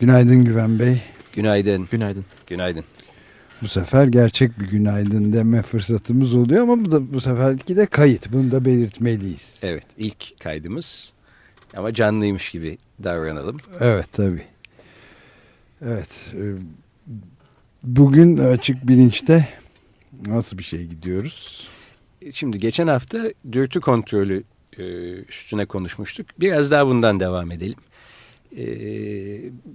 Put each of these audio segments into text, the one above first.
Günaydın Güven Bey. Günaydın. Günaydın. Günaydın. Bu sefer gerçek bir günaydın deme fırsatımız oluyor ama bu da bu seferki de kayıt. Bunu da belirtmeliyiz. Evet ilk kaydımız ama canlıymış gibi davranalım. Evet tabii. Evet. e, Bugün açık bilinçte nasıl bir şey gidiyoruz? Şimdi geçen hafta dürtü kontrolü e, üstüne konuşmuştuk. Biraz daha bundan devam edelim. E,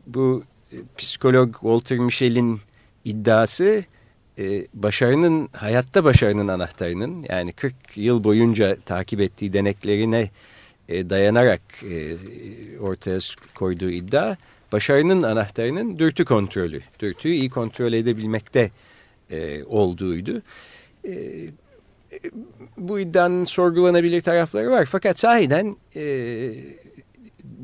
bu e, psikolog Walter Michel'in iddiası e, başarının hayatta başarının anahtarının yani 40 yıl boyunca takip ettiği deneklerine e, dayanarak e, ortaya koyduğu iddia başarının anahtarının dürtü kontrolü. Dürtüyü iyi kontrol edebilmekte e, olduğuydu. E, bu iddianın sorgulanabilir tarafları var. Fakat sahiden e,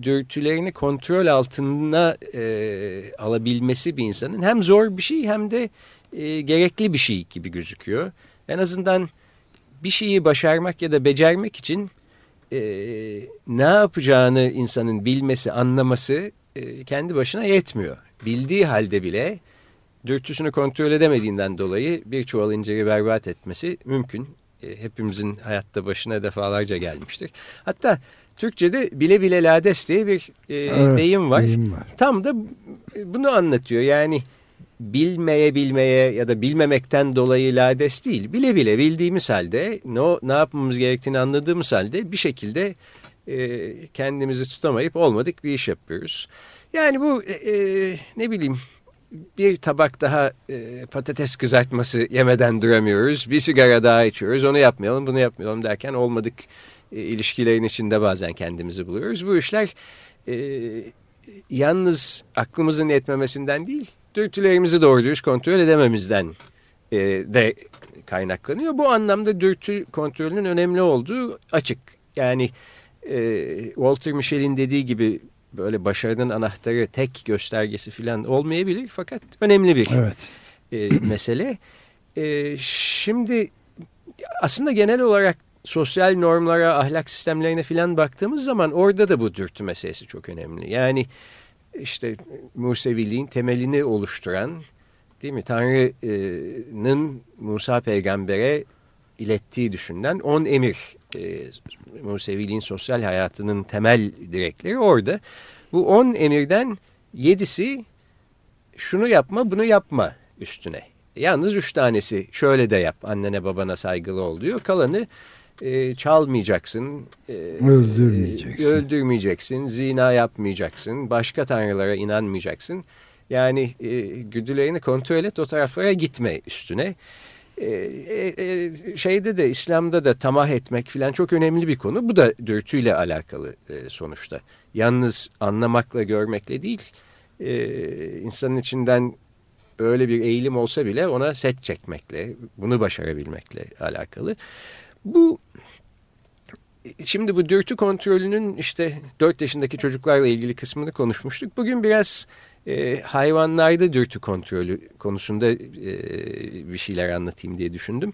dürtülerini kontrol altına e, alabilmesi bir insanın hem zor bir şey hem de e, gerekli bir şey gibi gözüküyor. En azından bir şeyi başarmak ya da becermek için e, ne yapacağını insanın bilmesi, anlaması e, kendi başına yetmiyor. Bildiği halde bile dürtüsünü kontrol edemediğinden dolayı bir çuval inciri berbat etmesi mümkün. E, hepimizin hayatta başına defalarca gelmiştir. Hatta Türkçe'de bile bile lades diye bir e, Evet, deyim var. deyim var. Tam da bunu anlatıyor. Yani bilmeye bilmeye ya da bilmemekten dolayı lades değil. Bile bile bildiğimiz halde ne, ne yapmamız gerektiğini anladığımız halde bir şekilde e, kendimizi tutamayıp olmadık bir iş yapıyoruz. Yani bu e, e, ne bileyim bir tabak daha e, patates kızartması yemeden duramıyoruz. Bir sigara daha içiyoruz. Onu yapmayalım, bunu yapmayalım derken olmadık e, ilişkilerin içinde bazen kendimizi buluyoruz. Bu işler e, yalnız aklımızın yetmemesinden değil, dürtülerimizi doğru dürüst kontrol edememizden e, de kaynaklanıyor. Bu anlamda dürtü kontrolünün önemli olduğu açık. Yani e, Walter Michel'in dediği gibi böyle başarının anahtarı tek göstergesi falan olmayabilir fakat önemli bir Evet. e, mesele. E, şimdi aslında genel olarak sosyal normlara, ahlak sistemlerine falan baktığımız zaman orada da bu dürtü meselesi çok önemli. Yani işte Museviliğin temelini oluşturan değil mi Tanrı'nın Musa peygambere ilettiği düşünülen on emir e, Museviliğin sosyal hayatının temel direkleri orada. Bu on emirden yedisi şunu yapma bunu yapma üstüne. Yalnız üç tanesi şöyle de yap annene babana saygılı ol diyor. Kalanı e, çalmayacaksın, e, Öldürmeyeceksin. e, öldürmeyeceksin, zina yapmayacaksın, başka tanrılara inanmayacaksın. Yani e, güdülerini kontrol et o taraflara gitme üstüne. E, e, e, şeyde de İslam'da da tamah etmek filan çok önemli bir konu. Bu da dürtüyle alakalı e, sonuçta. Yalnız anlamakla görmekle değil, e, insanın içinden öyle bir eğilim olsa bile ona set çekmekle, bunu başarabilmekle alakalı. Bu şimdi bu dürtü kontrolünün işte 4 yaşındaki çocuklarla ilgili kısmını konuşmuştuk. Bugün biraz e, hayvanlarda dürtü kontrolü konusunda e, bir şeyler anlatayım diye düşündüm.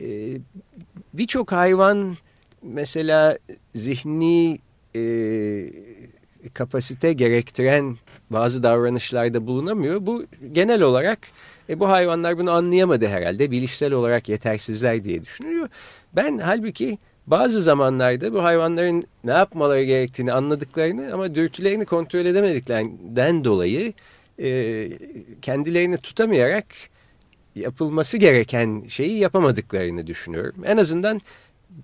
E, Birçok hayvan mesela zihni e, kapasite gerektiren bazı davranışlarda bulunamıyor. Bu genel olarak e, bu hayvanlar bunu anlayamadı herhalde. Bilişsel olarak yetersizler diye düşünülüyor. Ben halbuki bazı zamanlarda bu hayvanların ne yapmaları gerektiğini anladıklarını ama dürtülerini kontrol edemediklerinden dolayı e, kendilerini tutamayarak yapılması gereken şeyi yapamadıklarını düşünüyorum. En azından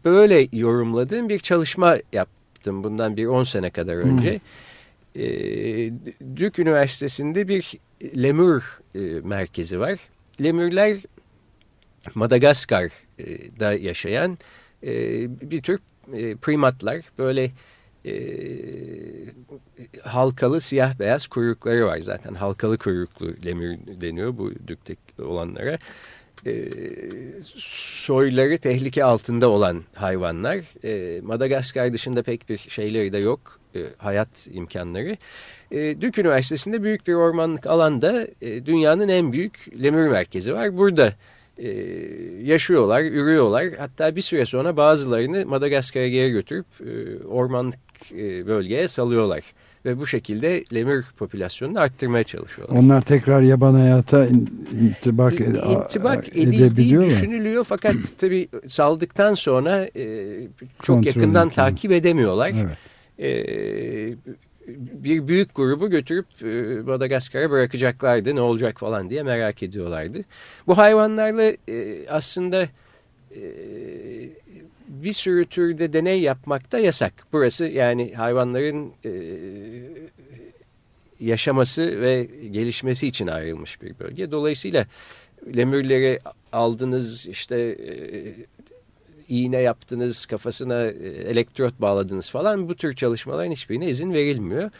böyle yorumladığım bir çalışma yaptım bundan bir 10 sene kadar önce. Hmm. E, Duke Üniversitesi'nde bir lemur e, merkezi var. Lemürler Madagaskar'da yaşayan e, bir tür e, primatlar. Böyle e, halkalı siyah beyaz kuyrukları var zaten. Halkalı kuyruklu lemur deniyor bu düktek olanlara. Soyları tehlike altında olan hayvanlar. Madagaskar dışında pek bir şeyleri de yok. Hayat imkanları. E, Dük Üniversitesi'nde büyük bir ormanlık alanda dünyanın en büyük lemur merkezi var. Burada e, yaşıyorlar, ürüyorlar. Hatta bir süre sonra bazılarını Madagaskar'a geri götürüp e, ormanlık e, bölgeye salıyorlar. Ve bu şekilde lemur popülasyonunu arttırmaya çalışıyorlar. Onlar tekrar yaban hayata intibak, intibak edildiği düşünülüyor. Fakat tabii saldıktan sonra e, çok Kontrol yakından imkanı. takip edemiyorlar. Evet. E, bir büyük grubu götürüp e, Madagaskar'a bırakacaklardı ne olacak falan diye merak ediyorlardı. Bu hayvanlarla e, aslında e, bir sürü türde deney yapmak da yasak. Burası yani hayvanların yaşaması ve gelişmesi için ayrılmış bir bölge. Dolayısıyla lemürleri aldınız işte iğne yaptınız, kafasına e, elektrot bağladınız falan bu tür çalışmaların hiçbirine izin verilmiyor.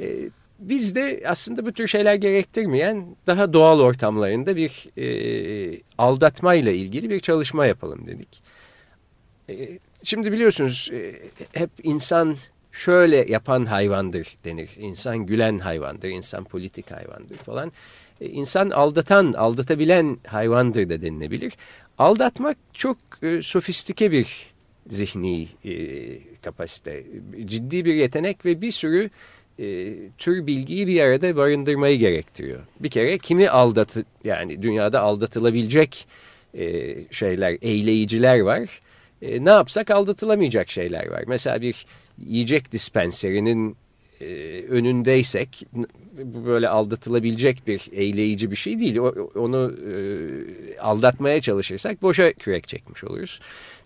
E, biz de aslında bu tür şeyler gerektirmeyen daha doğal ortamlarında bir e, aldatmayla ilgili bir çalışma yapalım dedik. E, şimdi biliyorsunuz hep insan şöyle yapan hayvandır denir. İnsan gülen hayvandır, insan politik hayvandır falan. E, insan aldatan, aldatabilen hayvandır da denilebilir. Aldatmak çok e, sofistike bir zihni e, kapasite, ciddi bir yetenek ve bir sürü e, tür bilgiyi bir arada barındırmayı gerektiriyor. Bir kere kimi aldatı yani dünyada aldatılabilecek e, şeyler, eyleyiciler var. E, ne yapsak aldatılamayacak şeyler var. Mesela bir yiyecek dispenserinin e, önündeysek böyle aldatılabilecek bir eyleyici bir şey değil. Onu e, aldatmaya çalışırsak boşa kürek çekmiş oluruz.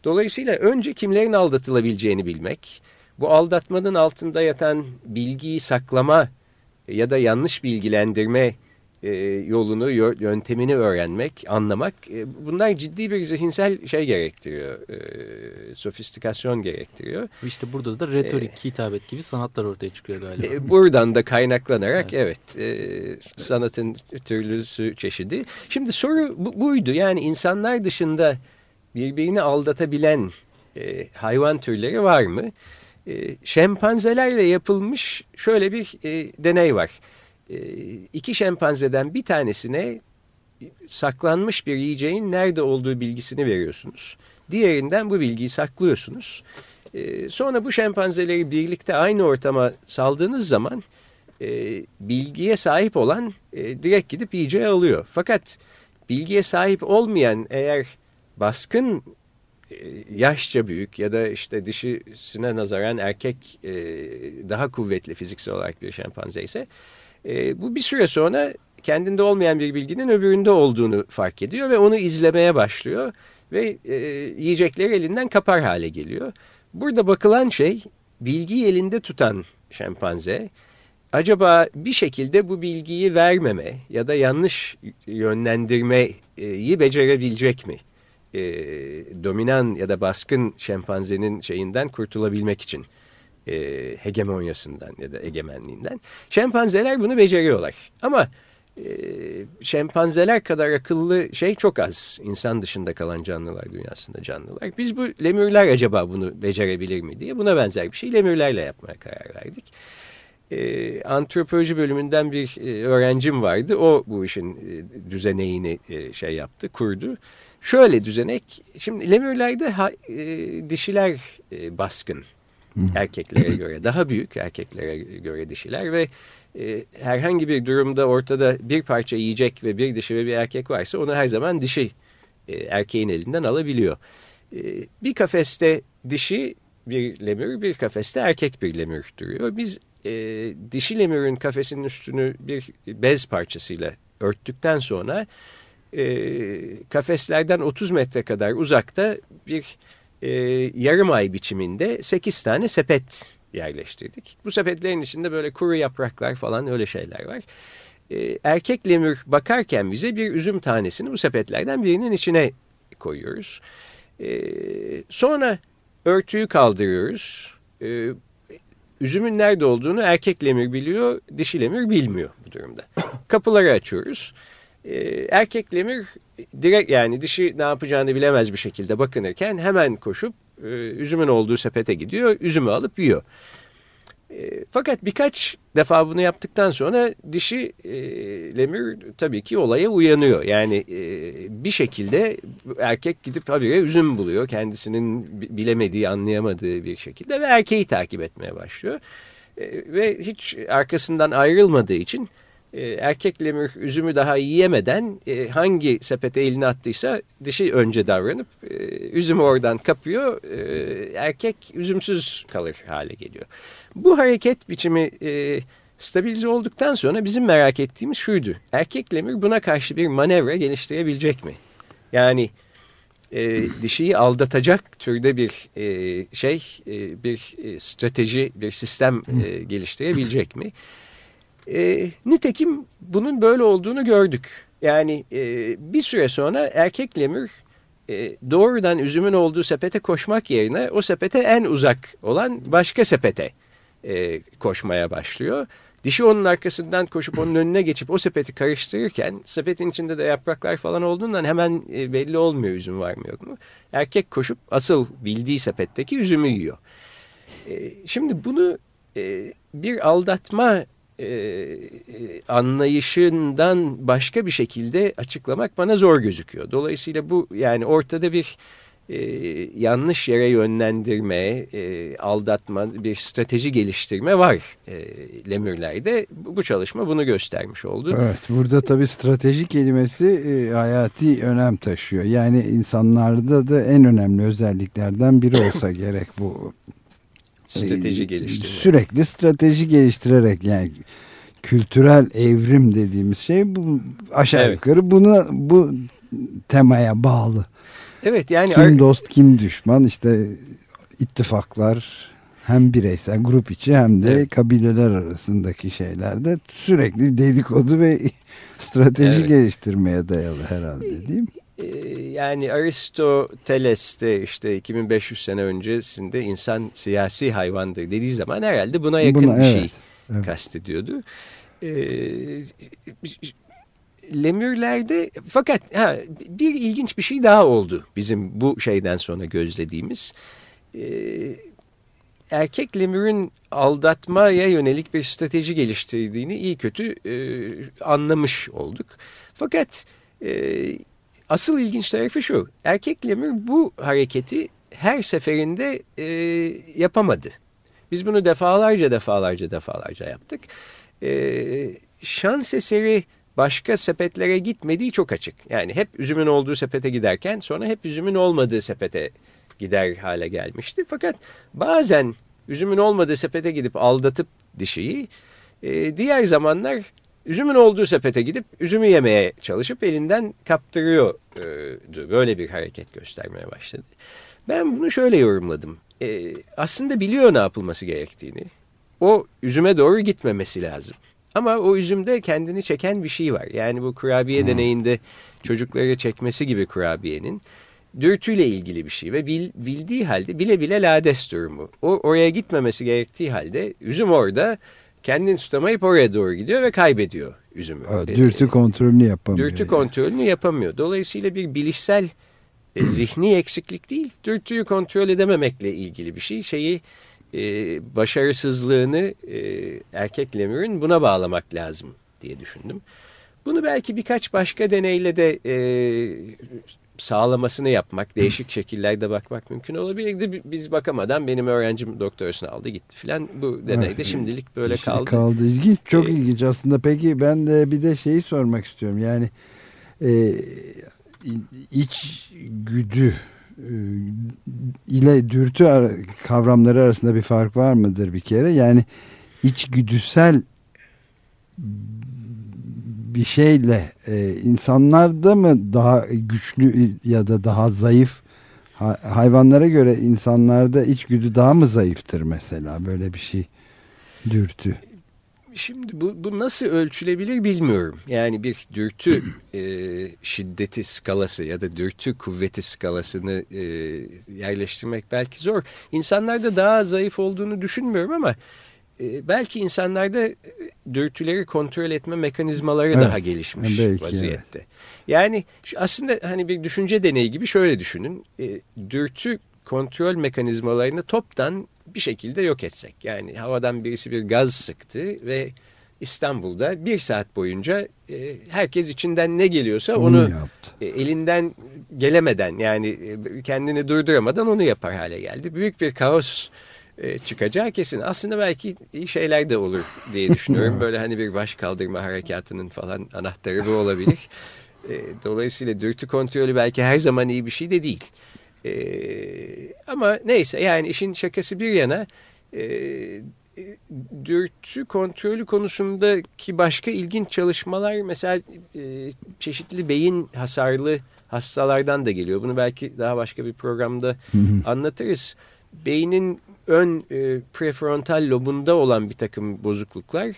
Dolayısıyla önce kimlerin aldatılabileceğini bilmek, bu aldatmanın altında yatan bilgiyi saklama ya da yanlış bilgilendirme e, yolunu, yöntemini öğrenmek, anlamak e, bunlar ciddi bir zihinsel şey gerektiriyor. E, sofistikasyon gerektiriyor. İşte burada da retorik, e, hitabet gibi sanatlar ortaya çıkıyor galiba. E, buradan da kaynaklanarak evet, evet e, sanatın türlüsü çeşidi. Şimdi soru bu, buydu yani insanlar dışında birbirini aldatabilen e, hayvan türleri var mı? E, şempanzelerle yapılmış şöyle bir e, deney var iki şempanzeden bir tanesine saklanmış bir yiyeceğin nerede olduğu bilgisini veriyorsunuz. Diğerinden bu bilgiyi saklıyorsunuz. E, sonra bu şempanzeleri birlikte aynı ortama saldığınız zaman e, bilgiye sahip olan e, direkt gidip yiyeceği alıyor. Fakat bilgiye sahip olmayan eğer baskın e, yaşça büyük ya da işte dişisine nazaran erkek daha kuvvetli fiziksel olarak bir şempanze ise e, bu bir süre sonra kendinde olmayan bir bilginin öbüründe olduğunu fark ediyor ve onu izlemeye başlıyor ve e, yiyecekleri elinden kapar hale geliyor. Burada bakılan şey bilgiyi elinde tutan şempanze acaba bir şekilde bu bilgiyi vermeme ya da yanlış yönlendirmeyi becerebilecek mi? E, dominan ya da baskın şempanzenin şeyinden kurtulabilmek için e, hegemonyasından ya da egemenliğinden. Şempanzeler bunu beceriyorlar. Ama e, şempanzeler kadar akıllı şey çok az. İnsan dışında kalan canlılar dünyasında canlılar. Biz bu lemürler acaba bunu becerebilir mi diye buna benzer bir şey lemürlerle yapmaya karar verdik. E, antropoloji bölümünden bir e, öğrencim vardı. O bu işin e, düzeneğini e, şey yaptı, kurdu. Şöyle düzenek, şimdi lemürlerde ha, e, dişiler e, baskın erkeklere göre daha büyük erkeklere göre dişiler ve e, herhangi bir durumda ortada bir parça yiyecek ve bir dişi ve bir erkek varsa onu her zaman dişi e, erkeğin elinden alabiliyor. E, bir kafeste dişi bir lemür bir kafeste erkek bir lemür duruyor. Biz e, dişi lemürün kafesinin üstünü bir bez parçasıyla örttükten sonra e, kafeslerden 30 metre kadar uzakta bir e, yarım ay biçiminde 8 tane sepet yerleştirdik. Bu sepetlerin içinde böyle kuru yapraklar falan öyle şeyler var. E, erkek lemür bakarken bize bir üzüm tanesini bu sepetlerden birinin içine koyuyoruz. E, sonra örtüyü kaldırıyoruz. E, üzümün nerede olduğunu erkek lemur biliyor, dişi lemur bilmiyor bu durumda. Kapıları açıyoruz. E, erkek lemur direkt yani dişi ne yapacağını bilemez bir şekilde bakınırken hemen koşup e, üzümün olduğu sepete gidiyor, üzümü alıp yiyor. E, fakat birkaç defa bunu yaptıktan sonra dişi e, lemur tabii ki olaya uyanıyor. Yani e, bir şekilde erkek gidip habire üzüm buluyor. Kendisinin bilemediği, anlayamadığı bir şekilde ve erkeği takip etmeye başlıyor. E, ve hiç arkasından ayrılmadığı için e, erkek lemur üzümü daha yiyemeden e, hangi sepete elini attıysa dişi önce davranıp e, üzümü oradan kapıyor. E, erkek üzümsüz kalır hale geliyor. Bu hareket biçimi e, stabilize olduktan sonra bizim merak ettiğimiz şuydu. Erkek lemur buna karşı bir manevra geliştirebilecek mi? Yani e, dişiyi aldatacak türde bir e, şey, e, bir e, strateji, bir sistem e, geliştirebilecek mi? E, nitekim bunun böyle olduğunu gördük. Yani e, bir süre sonra erkek lemur e, doğrudan üzümün olduğu sepete koşmak yerine o sepete en uzak olan başka sepete e, koşmaya başlıyor. Dişi onun arkasından koşup onun önüne geçip o sepeti karıştırırken sepetin içinde de yapraklar falan olduğundan hemen e, belli olmuyor üzüm var mı yok mu. Erkek koşup asıl bildiği sepetteki üzümü yiyor. E, şimdi bunu e, bir aldatma e, anlayışından başka bir şekilde açıklamak bana zor gözüküyor. Dolayısıyla bu yani ortada bir e, yanlış yere yönlendirme, e, aldatma, bir strateji geliştirme var e, lemürlerde. Bu, bu çalışma bunu göstermiş oldu. Evet, burada tabii strateji kelimesi e, hayati önem taşıyor. Yani insanlarda da en önemli özelliklerden biri olsa gerek bu. Strateji e, geliştirme. Sürekli strateji geliştirerek yani kültürel evrim dediğimiz şey bu aşağı evet. yukarı buna bu temaya bağlı. Evet yani kim dost kim düşman işte ittifaklar hem bireysel grup içi hem de evet. kabileler arasındaki şeylerde sürekli dedikodu ve strateji evet. geliştirmeye dayalı herhalde değil mi? Ee, yani Aristoteles de işte 2500 sene öncesinde insan siyasi hayvandır dediği zaman herhalde buna yakın buna, bir evet, şey evet. kastediyordu. Ee, lemürlerde fakat ha, bir ilginç bir şey daha oldu bizim bu şeyden sonra gözlediğimiz. Ee, erkek lemürün aldatmaya yönelik bir strateji geliştirdiğini iyi kötü e, anlamış olduk. Fakat e, asıl ilginç tarafı şu. Erkek lemür bu hareketi her seferinde e, yapamadı. Biz bunu defalarca defalarca defalarca yaptık. E, şans eseri başka sepetlere gitmediği çok açık. Yani hep üzümün olduğu sepete giderken sonra hep üzümün olmadığı sepete gider hale gelmişti. Fakat bazen üzümün olmadığı sepete gidip aldatıp dişiyi e, diğer zamanlar üzümün olduğu sepete gidip üzümü yemeye çalışıp elinden kaptırıyordu. Böyle bir hareket göstermeye başladı. Ben bunu şöyle yorumladım. E, aslında biliyor ne yapılması gerektiğini. O üzüme doğru gitmemesi lazım. Ama o üzümde kendini çeken bir şey var. Yani bu kurabiye hmm. deneyinde çocukları çekmesi gibi kurabiyenin dürtüyle ilgili bir şey ve bil, bildiği halde bile bile lades durumu. O oraya gitmemesi gerektiği halde üzüm orada kendini tutamayıp oraya doğru gidiyor ve kaybediyor üzümü. Evet, dürtü kontrolünü yapamıyor. Dürtü yani. kontrolünü yapamıyor. Dolayısıyla bir bilişsel e, zihni eksiklik değil, dürtüyü kontrol edememekle ilgili bir şey. Şeyi e, başarısızlığını e, erkek lemürün buna bağlamak lazım diye düşündüm. Bunu belki birkaç başka deneyle de e, sağlamasını yapmak, değişik şekillerde bakmak mümkün olabilirdi. Biz bakamadan benim öğrencim doktorasını aldı gitti filan. Bu deneyde evet, şimdilik böyle kaldı. Kaldı ilginç, çok ee, ilginç aslında. Peki ben de bir de şeyi sormak istiyorum. Yani e, iç güdü e, ile dürtü kavramları arasında bir fark var mıdır bir kere? Yani içgüdüsel bir şeyle e, insanlarda mı daha güçlü ya da daha zayıf hayvanlara göre insanlarda içgüdü daha mı zayıftır mesela böyle bir şey dürtü? Şimdi bu, bu nasıl ölçülebilir bilmiyorum. Yani bir dürtü e, şiddeti skalası ya da dürtü kuvveti skalasını e, yerleştirmek belki zor. İnsanlarda daha zayıf olduğunu düşünmüyorum ama belki insanlarda e, dürtüleri kontrol etme mekanizmaları Evet, daha gelişmiş belki, vaziyette. Yani şu aslında hani bir düşünce deneyi gibi şöyle düşünün. E, dürtü kontrol mekanizmalarını toptan bir şekilde yok etsek. Yani havadan birisi bir gaz sıktı ve İstanbul'da bir saat boyunca e, herkes içinden ne geliyorsa onu, Onu yaptı. e, elinden gelemeden yani e, kendini durduramadan onu yapar hale geldi. Büyük bir kaos e, çıkacağı kesin. Aslında belki iyi şeyler de olur diye düşünüyorum. Böyle hani bir baş kaldırma harekatının falan anahtarı bu olabilir. E, dolayısıyla dürtü kontrolü belki her zaman iyi bir şey de değil. E, ama neyse yani işin şakası bir yana e, dürtü kontrolü konusundaki başka ilginç çalışmalar mesela e, çeşitli beyin hasarlı hastalardan da geliyor. Bunu belki daha başka bir programda anlatırız. Beynin ön e, prefrontal lobunda olan bir takım bozukluklar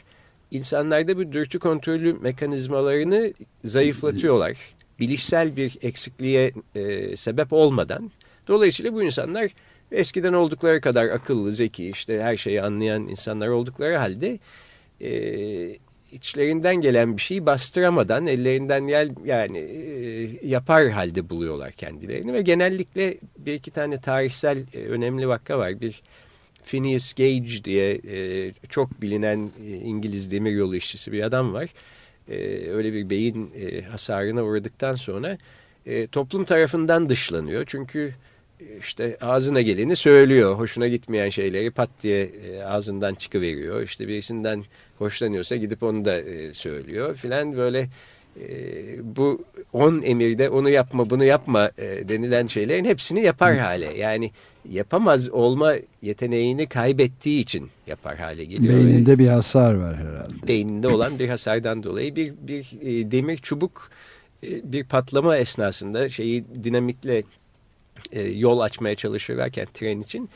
insanlarda bu dürtü kontrolü mekanizmalarını zayıflatıyorlar. Bilişsel bir eksikliğe e, sebep olmadan. Dolayısıyla bu insanlar eskiden oldukları kadar akıllı, zeki, işte her şeyi anlayan insanlar oldukları halde e, içlerinden gelen bir şeyi bastıramadan ellerinden gel yani e, yapar halde buluyorlar kendilerini ve genellikle bir iki tane tarihsel e, önemli vaka var. Bir Phineas Gage diye e, çok bilinen e, İngiliz demiryolu işçisi bir adam var. Öyle bir beyin hasarına uğradıktan sonra toplum tarafından dışlanıyor. Çünkü işte ağzına geleni söylüyor. Hoşuna gitmeyen şeyleri pat diye e, ağzından çıkıveriyor. İşte birisinden hoşlanıyorsa gidip onu da e, söylüyor filan böyle e, bu on emirde onu yapma bunu yapma denilen şeylerin hepsini yapar hale. Yani yapamaz olma yeteneğini kaybettiği için yapar hale geliyor. Beyninde bir hasar var herhalde. Beyninde olan bir hasardan dolayı bir, bir demir çubuk bir patlama esnasında şeyi dinamitle e, yol açmaya çalışırlarken tren için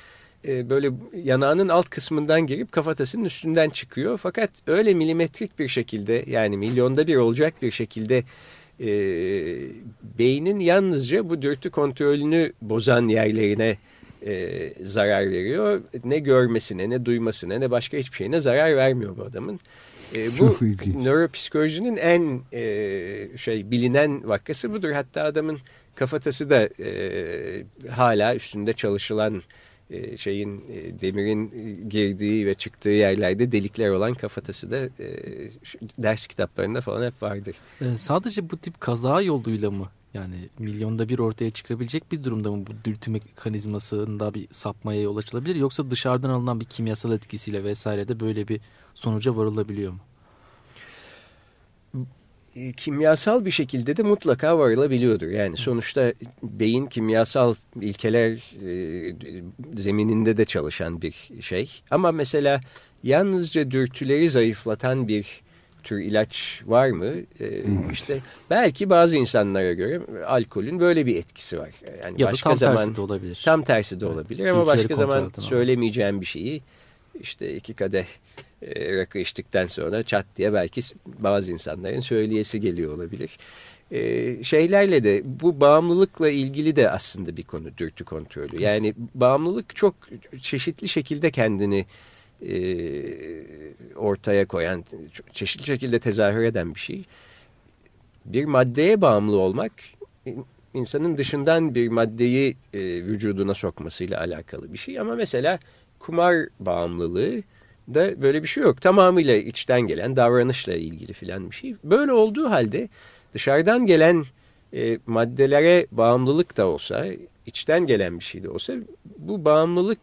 e, böyle yanağının alt kısmından girip kafatasının üstünden çıkıyor. Fakat öyle milimetrik bir şekilde yani milyonda bir olacak bir şekilde e, beynin yalnızca bu dürtü kontrolünü bozan yerlerine e, zarar veriyor. Ne görmesine, ne duymasına, ne başka hiçbir şeyine zarar vermiyor bu adamın. E, bu nöropsikolojinin en e, şey bilinen vakası budur. Hatta adamın kafatası da e, hala üstünde çalışılan e, şeyin e, demirin girdiği ve çıktığı yerlerde delikler olan kafatası da e, ders kitaplarında falan hep vardır. E, sadece bu tip kaza yoluyla mı yani milyonda bir ortaya çıkabilecek bir durumda mı bu dürtü mekanizmasında bir sapmaya yol açılabilir yoksa dışarıdan alınan bir kimyasal etkisiyle vesaire de böyle bir sonuca varılabiliyor mu? Kimyasal bir şekilde de mutlaka varılabiliyordur. Yani sonuçta beyin kimyasal ilkeler e, zemininde de çalışan bir şey. Ama mesela yalnızca dürtüleri zayıflatan bir tür ilaç var mı? Ee, evet. İşte belki bazı insanlara göre alkolün böyle bir etkisi var. Yani ya başka tam zaman, tersi de olabilir. Tam tersi de evet. olabilir ama Dürtüleri başka zaman söylemeyeceğim bir şeyi işte iki kadeh e, rakı içtikten sonra çat diye belki bazı insanların söyleyesi geliyor olabilir. E, şeylerle de bu bağımlılıkla ilgili de aslında bir konu dürtü kontrolü. Yani bağımlılık çok çeşitli şekilde kendini e, ortaya koyan, çeşitli şekilde tezahür eden bir şey. Bir maddeye bağımlı olmak insanın dışından bir maddeyi e, vücuduna sokmasıyla alakalı bir şey. Ama mesela kumar bağımlılığı da böyle bir şey yok. Tamamıyla içten gelen davranışla ilgili filan bir şey. Böyle olduğu halde dışarıdan gelen e, maddelere bağımlılık da olsa, içten gelen bir şey de olsa bu bağımlılık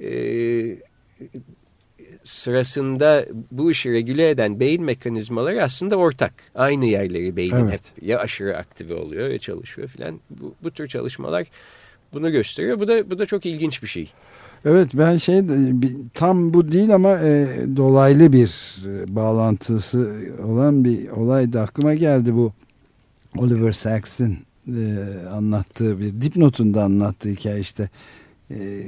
e, sırasında bu işi regüle eden beyin mekanizmaları aslında ortak. Aynı yerleri beynin evet. hep ya aşırı aktive oluyor ya çalışıyor filan. Bu, bu tür çalışmalar bunu gösteriyor. Bu da bu da çok ilginç bir şey. Evet ben şey tam bu değil ama e, dolaylı bir e, bağlantısı olan bir olay da aklıma geldi. Bu Oliver Sacks'in e, anlattığı bir dipnotunda anlattığı hikaye işte. E,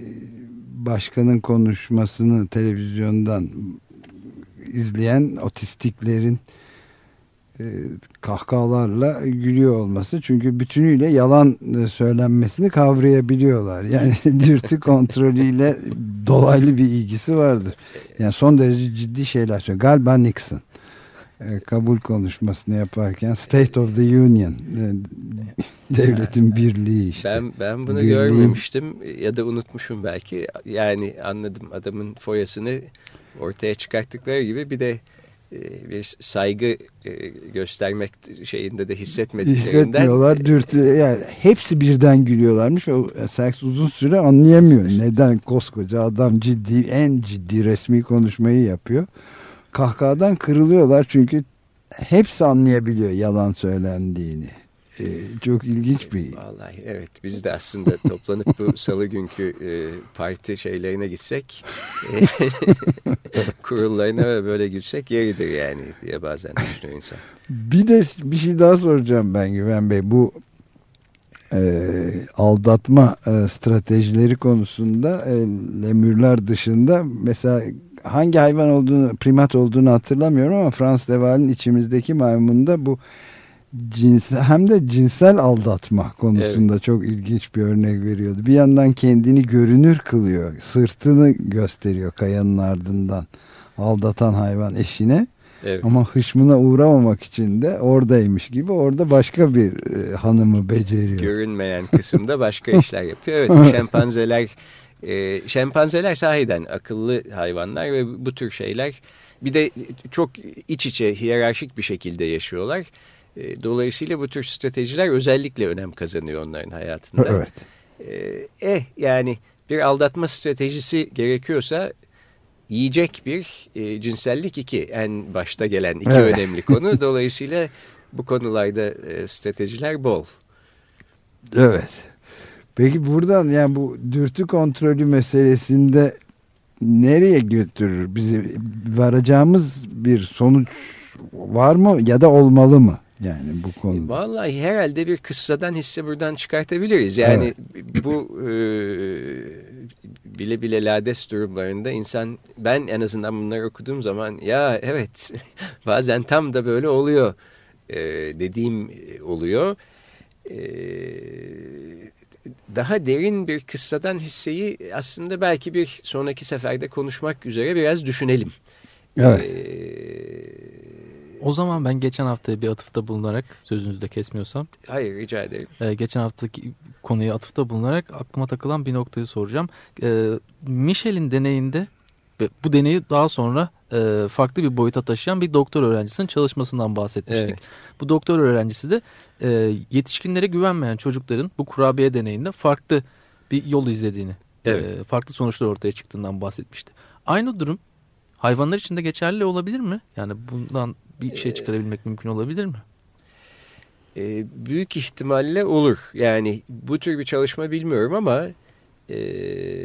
başkanın konuşmasını televizyondan izleyen otistiklerin kahkahalarla gülüyor olması. Çünkü bütünüyle yalan e, söylenmesini kavrayabiliyorlar. Yani dürtü kontrolüyle dolaylı bir ilgisi vardır. Yani son derece ciddi şeyler söylüyor. Galiba Nixon e, kabul konuşmasını yaparken State of the Union e, devletin birliği işte. Ben ben bunu Birliğin- görmemiştim ya da unutmuşum belki. Yani anladım adamın foyasını ortaya çıkarttıkları gibi bir de e, bir saygı e, göstermek şeyinde de hissetmediklerinden hissetmiyorlar. Dürtü, yani hepsi birden gülüyorlarmış o Sykes uzun süre anlayamıyor. Neden koskoca adam ciddi en ciddi resmi konuşmayı yapıyor. Kahkahadan kırılıyorlar çünkü hepsi anlayabiliyor yalan söylendiğini. Ee, çok ilginç bir Vallahi evet biz de aslında toplanıp bu salı günkü e, parti şeylerine gitsek e, kurullarına ve böyle gülsek yeridir yani diye bazen düşünüyor insan. Bir de bir şey daha soracağım ben Güven Bey. Bu e, aldatma e, stratejileri konusunda e, lemürler dışında mesela hangi hayvan olduğunu primat olduğunu hatırlamıyorum ama Frans Deval'in içimizdeki maymunda bu cinsel hem de cinsel aldatma konusunda çok ilginç bir örnek veriyordu. Bir yandan kendini görünür kılıyor. Sırtını gösteriyor kayanın ardından aldatan hayvan eşine. Evet. Ama hışmına uğramamak için de oradaymış gibi orada başka bir e, hanımı beceriyor. görünmeyen kısımda başka işler yapıyor. Evet şempanzeler e, şempanzeler sahiden akıllı hayvanlar ve bu tür şeyler bir de çok iç içe hiyerarşik bir şekilde yaşıyorlar. E, dolayısıyla bu tür stratejiler özellikle önem kazanıyor onların hayatında. Evet. E, eh yani bir aldatma stratejisi gerekiyorsa yiyecek bir, e, cinsellik iki en başta gelen iki Evet. önemli konu. Dolayısıyla bu konularda e, stratejiler bol. Evet. Peki buradan yani bu dürtü kontrolü meselesinde nereye götürür bizi varacağımız bir sonuç var mı ya da olmalı mı yani bu konuda? Vallahi herhalde bir kıssadan hisse buradan çıkartabiliriz. Yani bu e, bile bile lades durumlarında insan ben en azından bunları okuduğum zaman ya evet bazen tam da böyle oluyor e, dediğim oluyor. E, daha derin bir kıssadan hisseyi aslında belki bir sonraki seferde konuşmak üzere biraz düşünelim. Evet. E, O zaman ben geçen hafta bir atıfta bulunarak sözünüzü de kesmiyorsam hayır rica ederim. e, geçen haftaki konuya atıfta bulunarak aklıma takılan bir noktayı soracağım. E, Michel'in deneyinde bu deneyi daha sonra e, farklı bir boyuta taşıyan bir doktor öğrencisinin çalışmasından bahsetmiştik. Evet. Bu doktor öğrencisi de e, yetişkinlere güvenmeyen çocukların bu kurabiye deneyinde farklı bir yol izlediğini, Evet. e, farklı sonuçlar ortaya çıktığından bahsetmişti. Aynı durum hayvanlar için de geçerli olabilir mi? Yani bundan bir şey çıkarabilmek mümkün olabilir mi? E, büyük ihtimalle olur. Yani bu tür bir çalışma bilmiyorum ama e,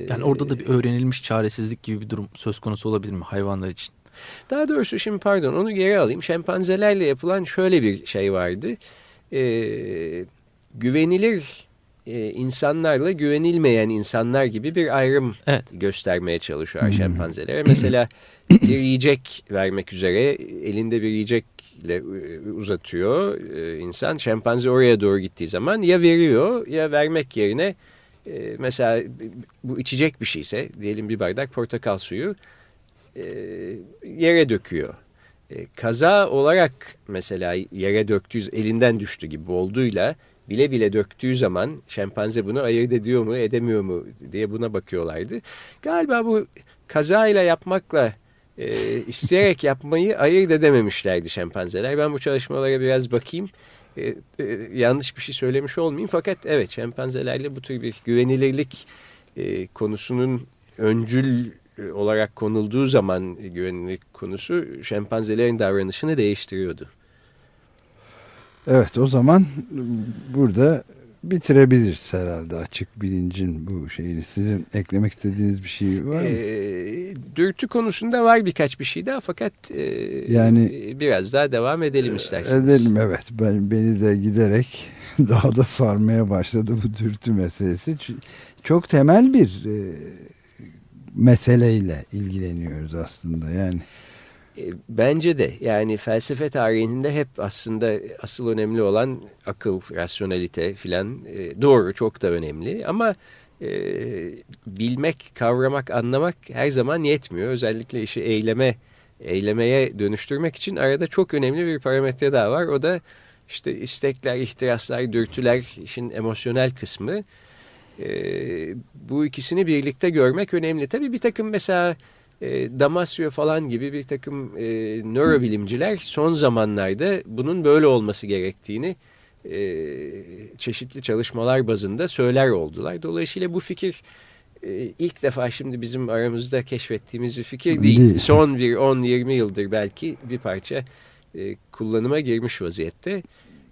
Yani orada da bir öğrenilmiş çaresizlik gibi bir durum söz konusu olabilir mi hayvanlar için? daha doğrusu şimdi pardon onu geri alayım. Şempanzelerle yapılan şöyle bir şey vardı. E, güvenilir e, insanlarla güvenilmeyen insanlar gibi bir ayrım Evet. göstermeye çalışıyor şempanzelere. Mesela bir yiyecek vermek üzere elinde bir yiyecekle e, uzatıyor e, insan. Şempanze oraya doğru gittiği zaman ya veriyor ya vermek yerine e, mesela bu içecek bir şeyse diyelim bir bardak portakal suyu e, yere döküyor. E, kaza olarak mesela yere döktüğü elinden düştü gibi olduğuyla bile bile döktüğü zaman şempanze bunu ayırt ediyor mu edemiyor mu diye buna bakıyorlardı. Galiba bu kazayla yapmakla e, isteyerek yapmayı ayırt edememişlerdi şempanzeler. Ben bu çalışmalara biraz bakayım. E, e, yanlış bir şey söylemiş olmayayım fakat evet şempanzelerle bu tür bir güvenilirlik e, konusunun öncül olarak konulduğu zaman güvenilirlik konusu şempanzelerin davranışını değiştiriyordu. Evet o zaman burada bitirebiliriz herhalde açık bilincin bu şeyini. Sizin eklemek istediğiniz bir şey var mı? E, dürtü konusunda var birkaç bir şey daha fakat e, Yani- biraz daha devam edelim isterseniz. Edelim evet. Ben, beni de giderek daha da sarmaya başladı bu dürtü meselesi. Çok temel bir e, meseleyle ilgileniyoruz aslında yani. E, bence de yani felsefe tarihinde hep aslında asıl önemli olan akıl, rasyonelite filan e, doğru çok da önemli ama e, bilmek, kavramak, anlamak her zaman yetmiyor. Özellikle işi eyleme, eylemeye dönüştürmek için arada çok önemli bir parametre daha var. O da işte istekler, ihtiraslar, dürtüler, işin emosyonel kısmı. E, bu ikisini birlikte görmek önemli. Tabii bir takım mesela e, Damasio falan gibi bir takım e, nörobilimciler son zamanlarda bunun böyle olması gerektiğini e, çeşitli çalışmalar bazında söyler oldular. Dolayısıyla bu fikir e, ilk defa şimdi bizim aramızda keşfettiğimiz bir fikir değil. değil. Son bir 10-20 yıldır belki bir parça e, kullanıma girmiş vaziyette.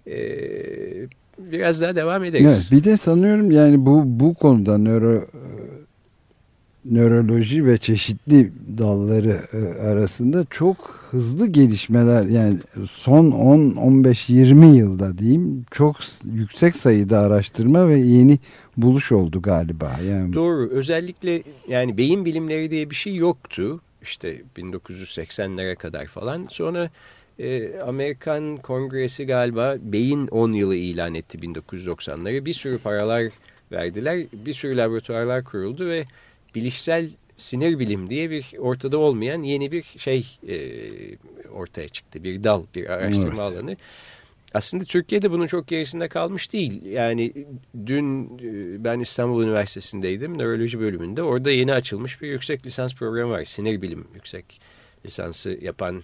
E, biraz daha devam ederiz. Evet, bir de sanıyorum yani bu bu konuda nöro nöroloji ve çeşitli dalları e, arasında çok hızlı gelişmeler yani son 10 15 20 yılda diyeyim çok yüksek sayıda araştırma ve yeni buluş oldu galiba. Yani Doğru. Özellikle yani beyin bilimleri diye bir şey yoktu. İşte 1980'lere kadar falan. Sonra e, Amerikan Kongresi galiba beyin 10 yılı ilan etti 1990'ları. Bir sürü paralar verdiler. Bir sürü laboratuvarlar kuruldu ve bilişsel sinir bilim diye bir ortada olmayan yeni bir şey e, ortaya çıktı. Bir dal, bir araştırma evet. alanı. Aslında Türkiye'de bunun çok gerisinde kalmış değil. Yani dün e, ben İstanbul Üniversitesi'ndeydim, nöroloji bölümünde. Orada yeni açılmış bir yüksek lisans programı var. Sinir bilim yüksek lisansı yapan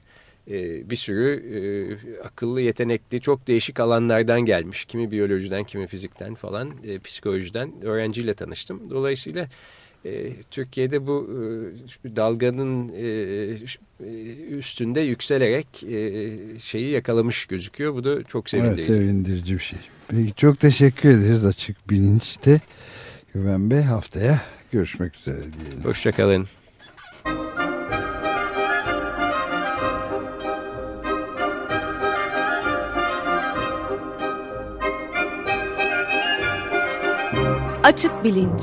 e, bir sürü e, akıllı, yetenekli, çok değişik alanlardan gelmiş. Kimi biyolojiden, kimi fizikten falan, psikolojiden öğrenciyle tanıştım. Dolayısıyla e, Türkiye'de bu e, dalganın e, üstünde yükselerek şeyi yakalamış gözüküyor. Bu da çok sevindirici. Evet, sevindirici bir şey. Peki çok teşekkür ederiz Açık Bilinç'te. Güven Bey haftaya görüşmek üzere diyelim. Hoşçakalın. Açık Bilinç